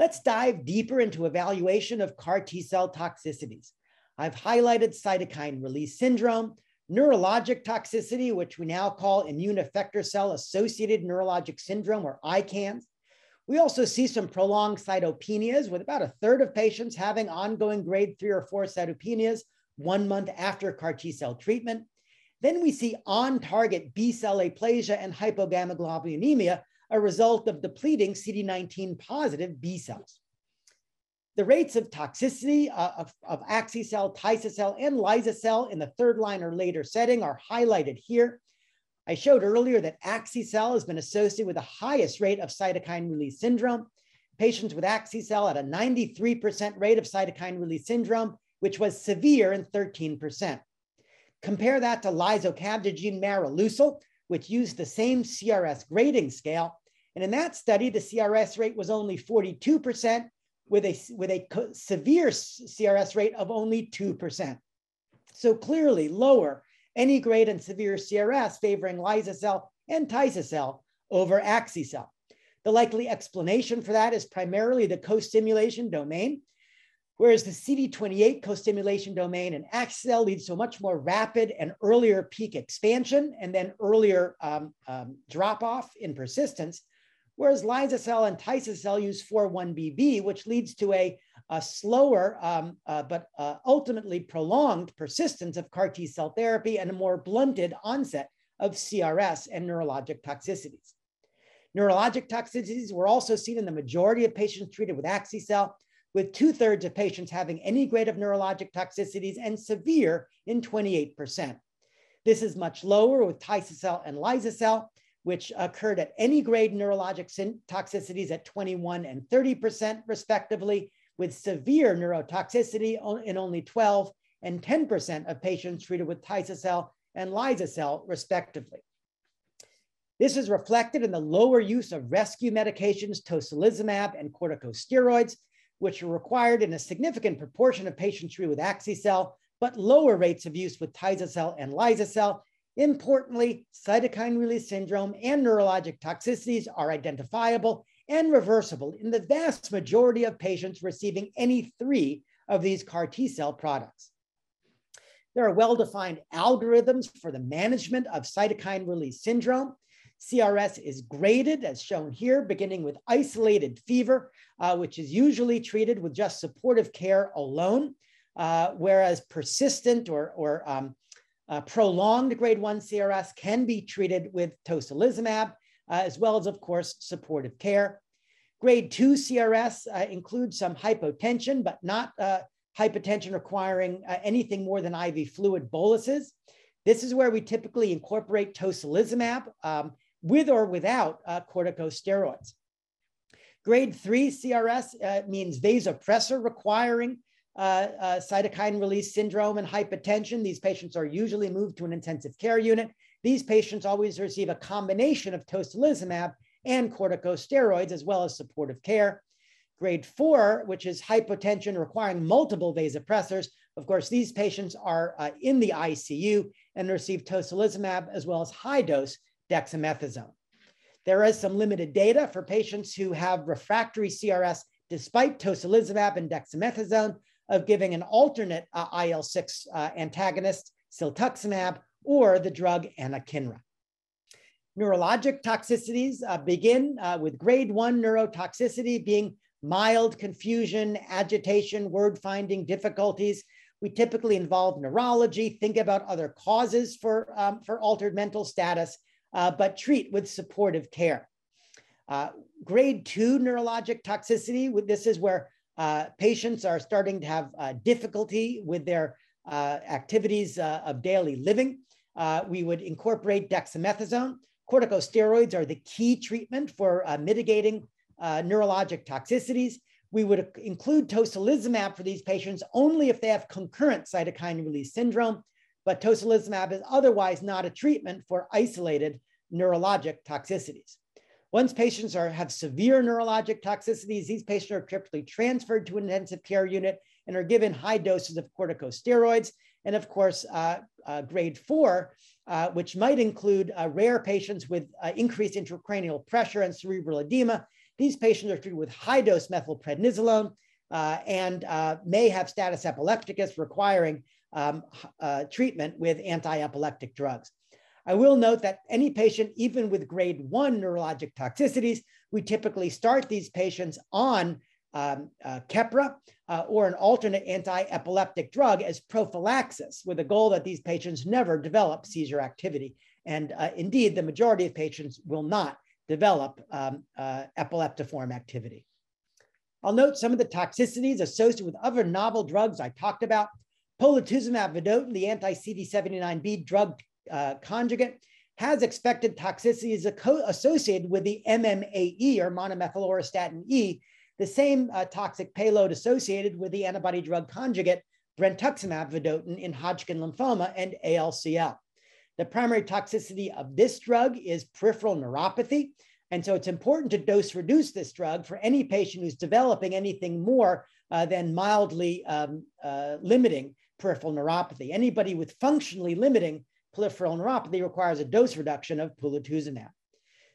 Let's dive deeper into evaluation of CAR T cell toxicities. I've highlighted cytokine release syndrome, neurologic toxicity, which we now call immune effector cell associated neurologic syndrome or ICANS. We also see some prolonged cytopenias with about a third of patients having ongoing grade three or four cytopenias one month after CAR T cell treatment. Then we see on target B cell aplasia and hypogammaglobulinemia, a result of depleting CD19 positive B cells. The rates of toxicity uh, of, of axi-cel, cell and liso-cel in the third line or later setting are highlighted here. I showed earlier that axi-cel has been associated with the highest rate of cytokine release syndrome. Patients with axi-cel had a 93% rate of cytokine release syndrome, which was severe in 13%. Compare that to lisocabtagene maraleucel, which used the same CRS grading scale. And in that study, the CRS rate was only 42%, with a, with a severe CRS rate of only 2%. So clearly lower any grade and severe CRS favoring liso-cel and tisa-cel over axi-cel. The likely explanation for that is primarily the co-stimulation domain, whereas the CD28 co-stimulation domain in axi-cel leads to a much more rapid and earlier peak expansion and then earlier um, um, drop-off in persistence, whereas liso-cel and tisa-cel use 4-1BB, which leads to a, a slower um, uh, but uh, ultimately prolonged persistence of CAR T cell therapy and a more blunted onset of CRS and neurologic toxicities. Neurologic toxicities were also seen in the majority of patients treated with axi-cel, with two thirds of patients having any grade of neurologic toxicities and severe in 28%. This is much lower with tisa-cel and liso-cel, which occurred at any grade neurologic toxicities at 21 and 30% respectively, with severe neurotoxicity in only 12 and 10% of patients treated with tisa-cel and liso-cel respectively. This is reflected in the lower use of rescue medications, tocilizumab and corticosteroids, which are required in a significant proportion of patients treated with axi-cel, but lower rates of use with tisa-cel and liso-cel, Importantly, cytokine release syndrome and neurologic toxicities are identifiable and reversible in the vast majority of patients receiving any three of these CAR T cell products. There are well-defined algorithms for the management of cytokine release syndrome. CRS is graded as shown here, beginning with isolated fever, uh, which is usually treated with just supportive care alone, uh, whereas persistent or, or um, uh, prolonged grade 1 CRS can be treated with tocilizumab, uh, as well as, of course, supportive care. Grade 2 CRS uh, includes some hypotension, but not uh, hypotension requiring uh, anything more than IV fluid boluses. This is where we typically incorporate tocilizumab um, with or without uh, corticosteroids. Grade 3 CRS means vasopressor requiring uh, uh, cytokine release syndrome and hypotension. These patients are usually moved to an intensive care unit. These patients always receive a combination of tocilizumab and corticosteroids, as well as supportive care. Grade four, which is hypotension requiring multiple vasopressors. Of course, these patients are uh, in the ICU and receive tocilizumab as well as high dose dexamethasone. There is some limited data for patients who have refractory CRS despite tocilizumab and dexamethasone, of giving an alternate uh, IL-6 uh, antagonist, siltuximab, or the drug anakinra. Neurologic toxicities uh, begin uh, with grade one neurotoxicity being mild confusion, agitation, word finding difficulties. We typically involve neurology, think about other causes for, um, for altered mental status, uh, but treat with supportive care. Uh, grade two neurologic toxicity, this is where uh, patients are starting to have uh, difficulty with their uh, activities uh, of daily living. We would incorporate dexamethasone. Corticosteroids are the key treatment for mitigating neurologic toxicities. We would include tocilizumab for these patients only if they have concurrent cytokine release syndrome, but tocilizumab is otherwise not a treatment for isolated neurologic toxicities. Once patients are, have severe neurologic toxicities, these patients are typically transferred to an intensive care unit and are given high doses of corticosteroids. And of course, uh, uh, grade four, uh, which might include uh, rare patients with uh, increased intracranial pressure and cerebral edema, These patients are treated with high dose methylprednisolone uh, and may have status epilepticus requiring um, treatment with anti-epileptic drugs. I will note that any patient, even with grade one neurologic toxicities, we typically start these patients on um, uh, Keppra uh, or an alternate anti-epileptic drug as prophylaxis with the goal that these patients never develop seizure activity. And uh, indeed, the majority of patients will not develop um, uh, epileptiform activity. I'll note some of the toxicities associated with other novel drugs I talked about. Polatuzumab vedotin, the anti-CD79B drug uh, conjugate, has expected toxicities associated with the MMAE or monomethyl auristatin E, the same uh, toxic payload associated with the antibody drug conjugate brentuximab vedotin in Hodgkin lymphoma and ALCL. The primary toxicity of this drug is peripheral neuropathy. And so it's important to dose reduce this drug for any patient who's developing anything more uh, than mildly um, uh, limiting peripheral neuropathy. Anybody with functionally limiting peripheral neuropathy requires a dose reduction of polatuzumab.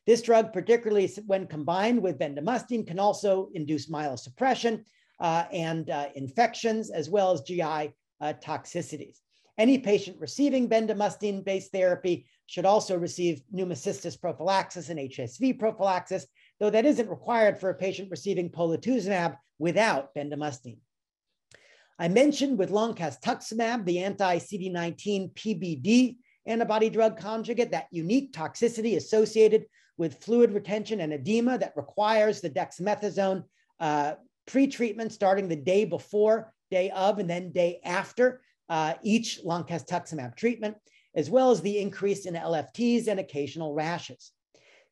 This drug, particularly when combined with bendamustine, can also induce myelosuppression uh, and uh, infections, as well as GI uh, toxicities. Any patient receiving bendamustine-based therapy should also receive pneumocystis prophylaxis and HSV prophylaxis, though that isn't required for a patient receiving polatuzumab without bendamustine. I mentioned with loncastuximab, the anti-CD19 PBD antibody drug conjugate, that unique toxicity associated with fluid retention and edema that requires the dexamethasone uh, pre-treatment starting the day before, day of, and then day after uh, each loncastuximab treatment, as well as the increase in LFTs and occasional rashes.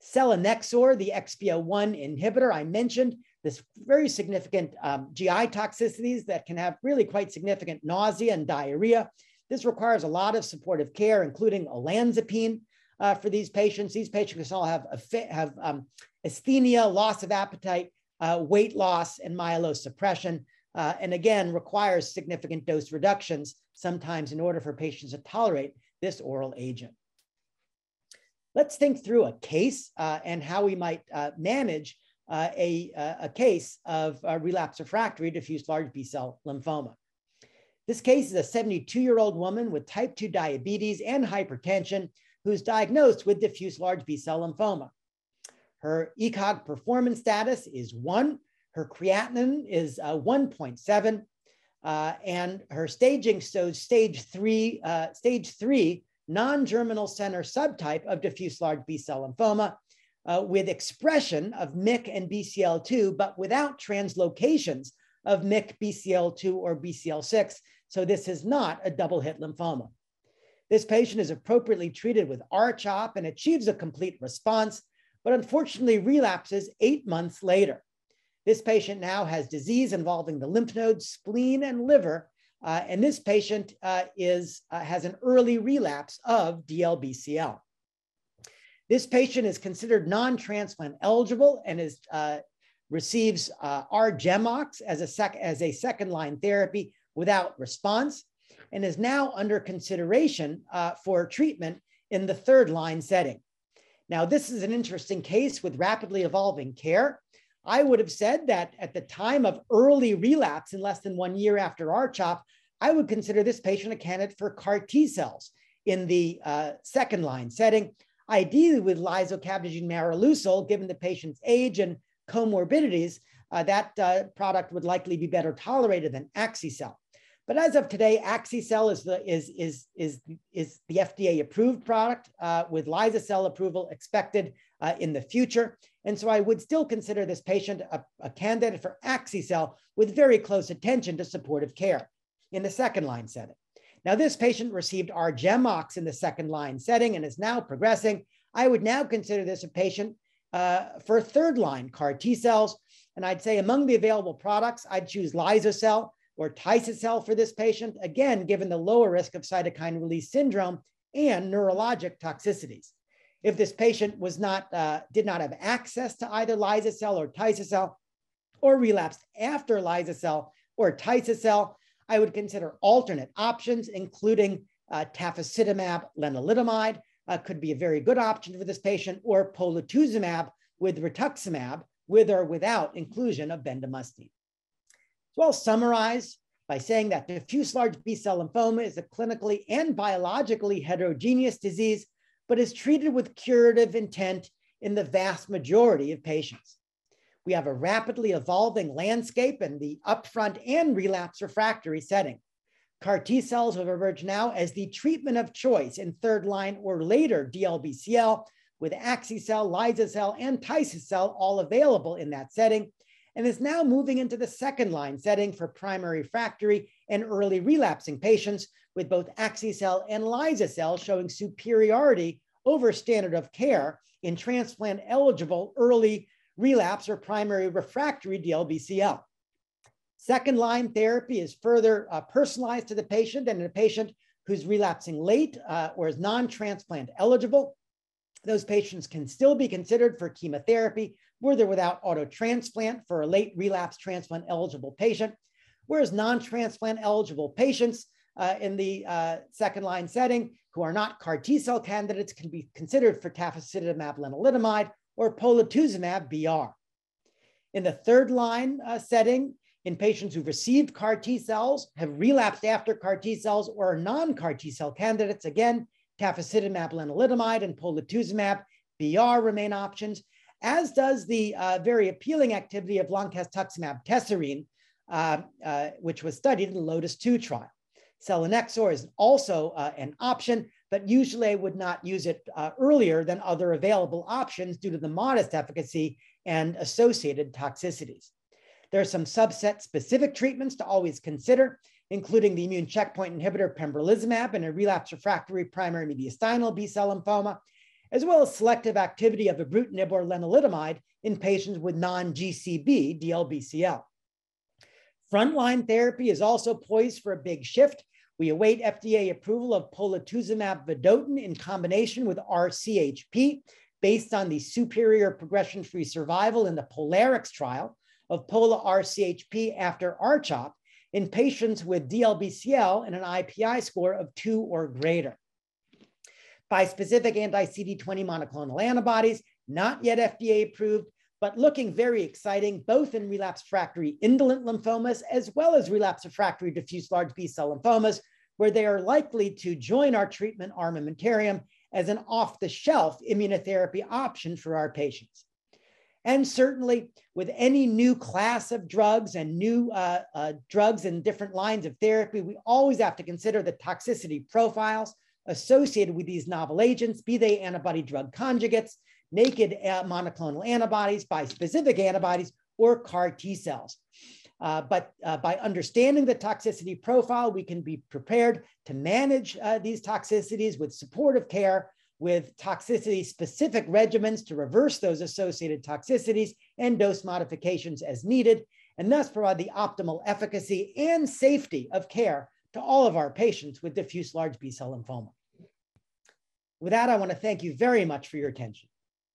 Selinexor, the XPO1 inhibitor I mentioned, this very significant um, GI toxicities that can have really quite significant nausea and diarrhea. This requires a lot of supportive care, including olanzapine, uh, for these patients. These patients all have, have um, asthenia, loss of appetite, uh, weight loss, and myelosuppression. Uh, and again, requires significant dose reductions sometimes in order for patients to tolerate this oral agent. Let's think through a case uh, and how we might uh, manage uh, a, a case of relapse refractory diffuse large B-cell lymphoma. This case is a 72 year old woman with type 2 diabetes and hypertension who's diagnosed with diffuse large B cell lymphoma. Her ECOG performance status is one, her creatinine is uh, 1.7, uh, and her staging shows stage three, uh, stage three non-germinal center subtype of diffuse large B cell lymphoma uh, with expression of MYC and BCL2, but without translocations of MYC, BCL2, or BCL6. So this is not a double hit lymphoma. This patient is appropriately treated with R-CHOP and achieves a complete response, but unfortunately relapses eight months later. This patient now has disease involving the lymph nodes, spleen, and liver, uh, and this patient uh, is, uh, has an early relapse of DLBCL. This patient is considered non-transplant eligible and is, uh, receives uh, R-GemOx as a, sec as a second line therapy without response and is now under consideration uh, for treatment in the third line setting. Now, this is an interesting case with rapidly evolving care. I would have said that at the time of early relapse in less than one year after R-CHOP, I would consider this patient a candidate for CAR T cells in the uh, second line setting, ideally with lisocabtagene maraleucel, given the patient's age and comorbidities, uh, that uh, product would likely be better tolerated than Axi-cel. But as of today, Axi-cel is the, is, is, is, is the FDA approved product uh, with liso-cel approval expected uh, in the future. And so I would still consider this patient a, a candidate for Axi-cel with very close attention to supportive care in the second line setting. Now, this patient received R-GemOx in the second line setting and is now progressing. I would now consider this a patient uh, for third line CAR T cells. And I'd say among the available products, I'd choose liso-cel or tisa-cel for this patient, again, given the lower risk of cytokine release syndrome and neurologic toxicities. If this patient was not, uh, did not have access to either liso-cel or tisa-cel, or relapsed after liso-cel or tisa-cel, I would consider alternate options, including uh, tafasitamab lenalidomide, uh, could be a very good option for this patient, or polatuzumab with rituximab with or without inclusion of bendamustine. So I'll summarize by saying that diffuse large B-cell lymphoma is a clinically and biologically heterogeneous disease, but is treated with curative intent in the vast majority of patients. We have a rapidly evolving landscape in the upfront and relapse refractory setting. CAR T cells have emerged now as the treatment of choice in third line or later DLBCL, with axi-cel, liso-cel, and tisa-cel all available in that setting, and is now moving into the second line setting for primary refractory and early relapsing patients, with both axi-cel and liso-cel showing superiority over standard of care in transplant eligible early relapse or primary refractory DLBCL. Second line therapy is further uh, personalized to the patient and in a patient who's relapsing late uh, or is non-transplant eligible. Those patients can still be considered for chemotherapy with or without auto transplant for a late relapse transplant eligible patient, whereas non-transplant eligible patients uh, in the uh, second line setting who are not CAR T cell candidates can be considered for tafasitamab lenalidomide or polatuzumab BR. In the third line uh, setting, in patients who've received CAR T cells, have relapsed after CAR T cells, or non-CAR T cell candidates, again, tafasitamab lenalidomide and polatuzumab BR remain options, as does the uh, very appealing activity of loncastuximab tesirine, uh, uh, which was studied in the LOTIS-2 trial. Selinexor is also uh, an option, but usually I would not use it uh, earlier than other available options due to the modest efficacy and associated toxicities. There are some subset specific treatments to always consider, including the immune checkpoint inhibitor pembrolizumab in a relapse refractory primary mediastinal B-cell lymphoma, as well as selective activity of ibrutinib or lenalidomide in patients with non-GCB DLBCL. Frontline therapy is also poised for a big shift we await FDA approval of polatuzumab vedotin in combination with RCHP based on the superior progression-free survival in the POLARIX trial of Pola RCHP after RCHOP in patients with DLBCL and an IPI score of two or greater. Bispecific anti-CD20 monoclonal antibodies, not yet FDA approved, but looking very exciting, both in relapse refractory indolent lymphomas as well as relapse refractory diffuse large B cell lymphomas, where they are likely to join our treatment armamentarium as an off the shelf immunotherapy option for our patients. And certainly, with any new class of drugs and new uh, uh, drugs and different lines of therapy, we always have to consider the toxicity profiles associated with these novel agents, be they antibody drug conjugates, naked uh, monoclonal antibodies, bispecific antibodies, or CAR T cells. Uh, but uh, by understanding the toxicity profile, we can be prepared to manage uh, these toxicities with supportive care, with toxicity specific regimens to reverse those associated toxicities and dose modifications as needed, and thus provide the optimal efficacy and safety of care to all of our patients with diffuse large B cell lymphoma. With that, I want to thank you very much for your attention.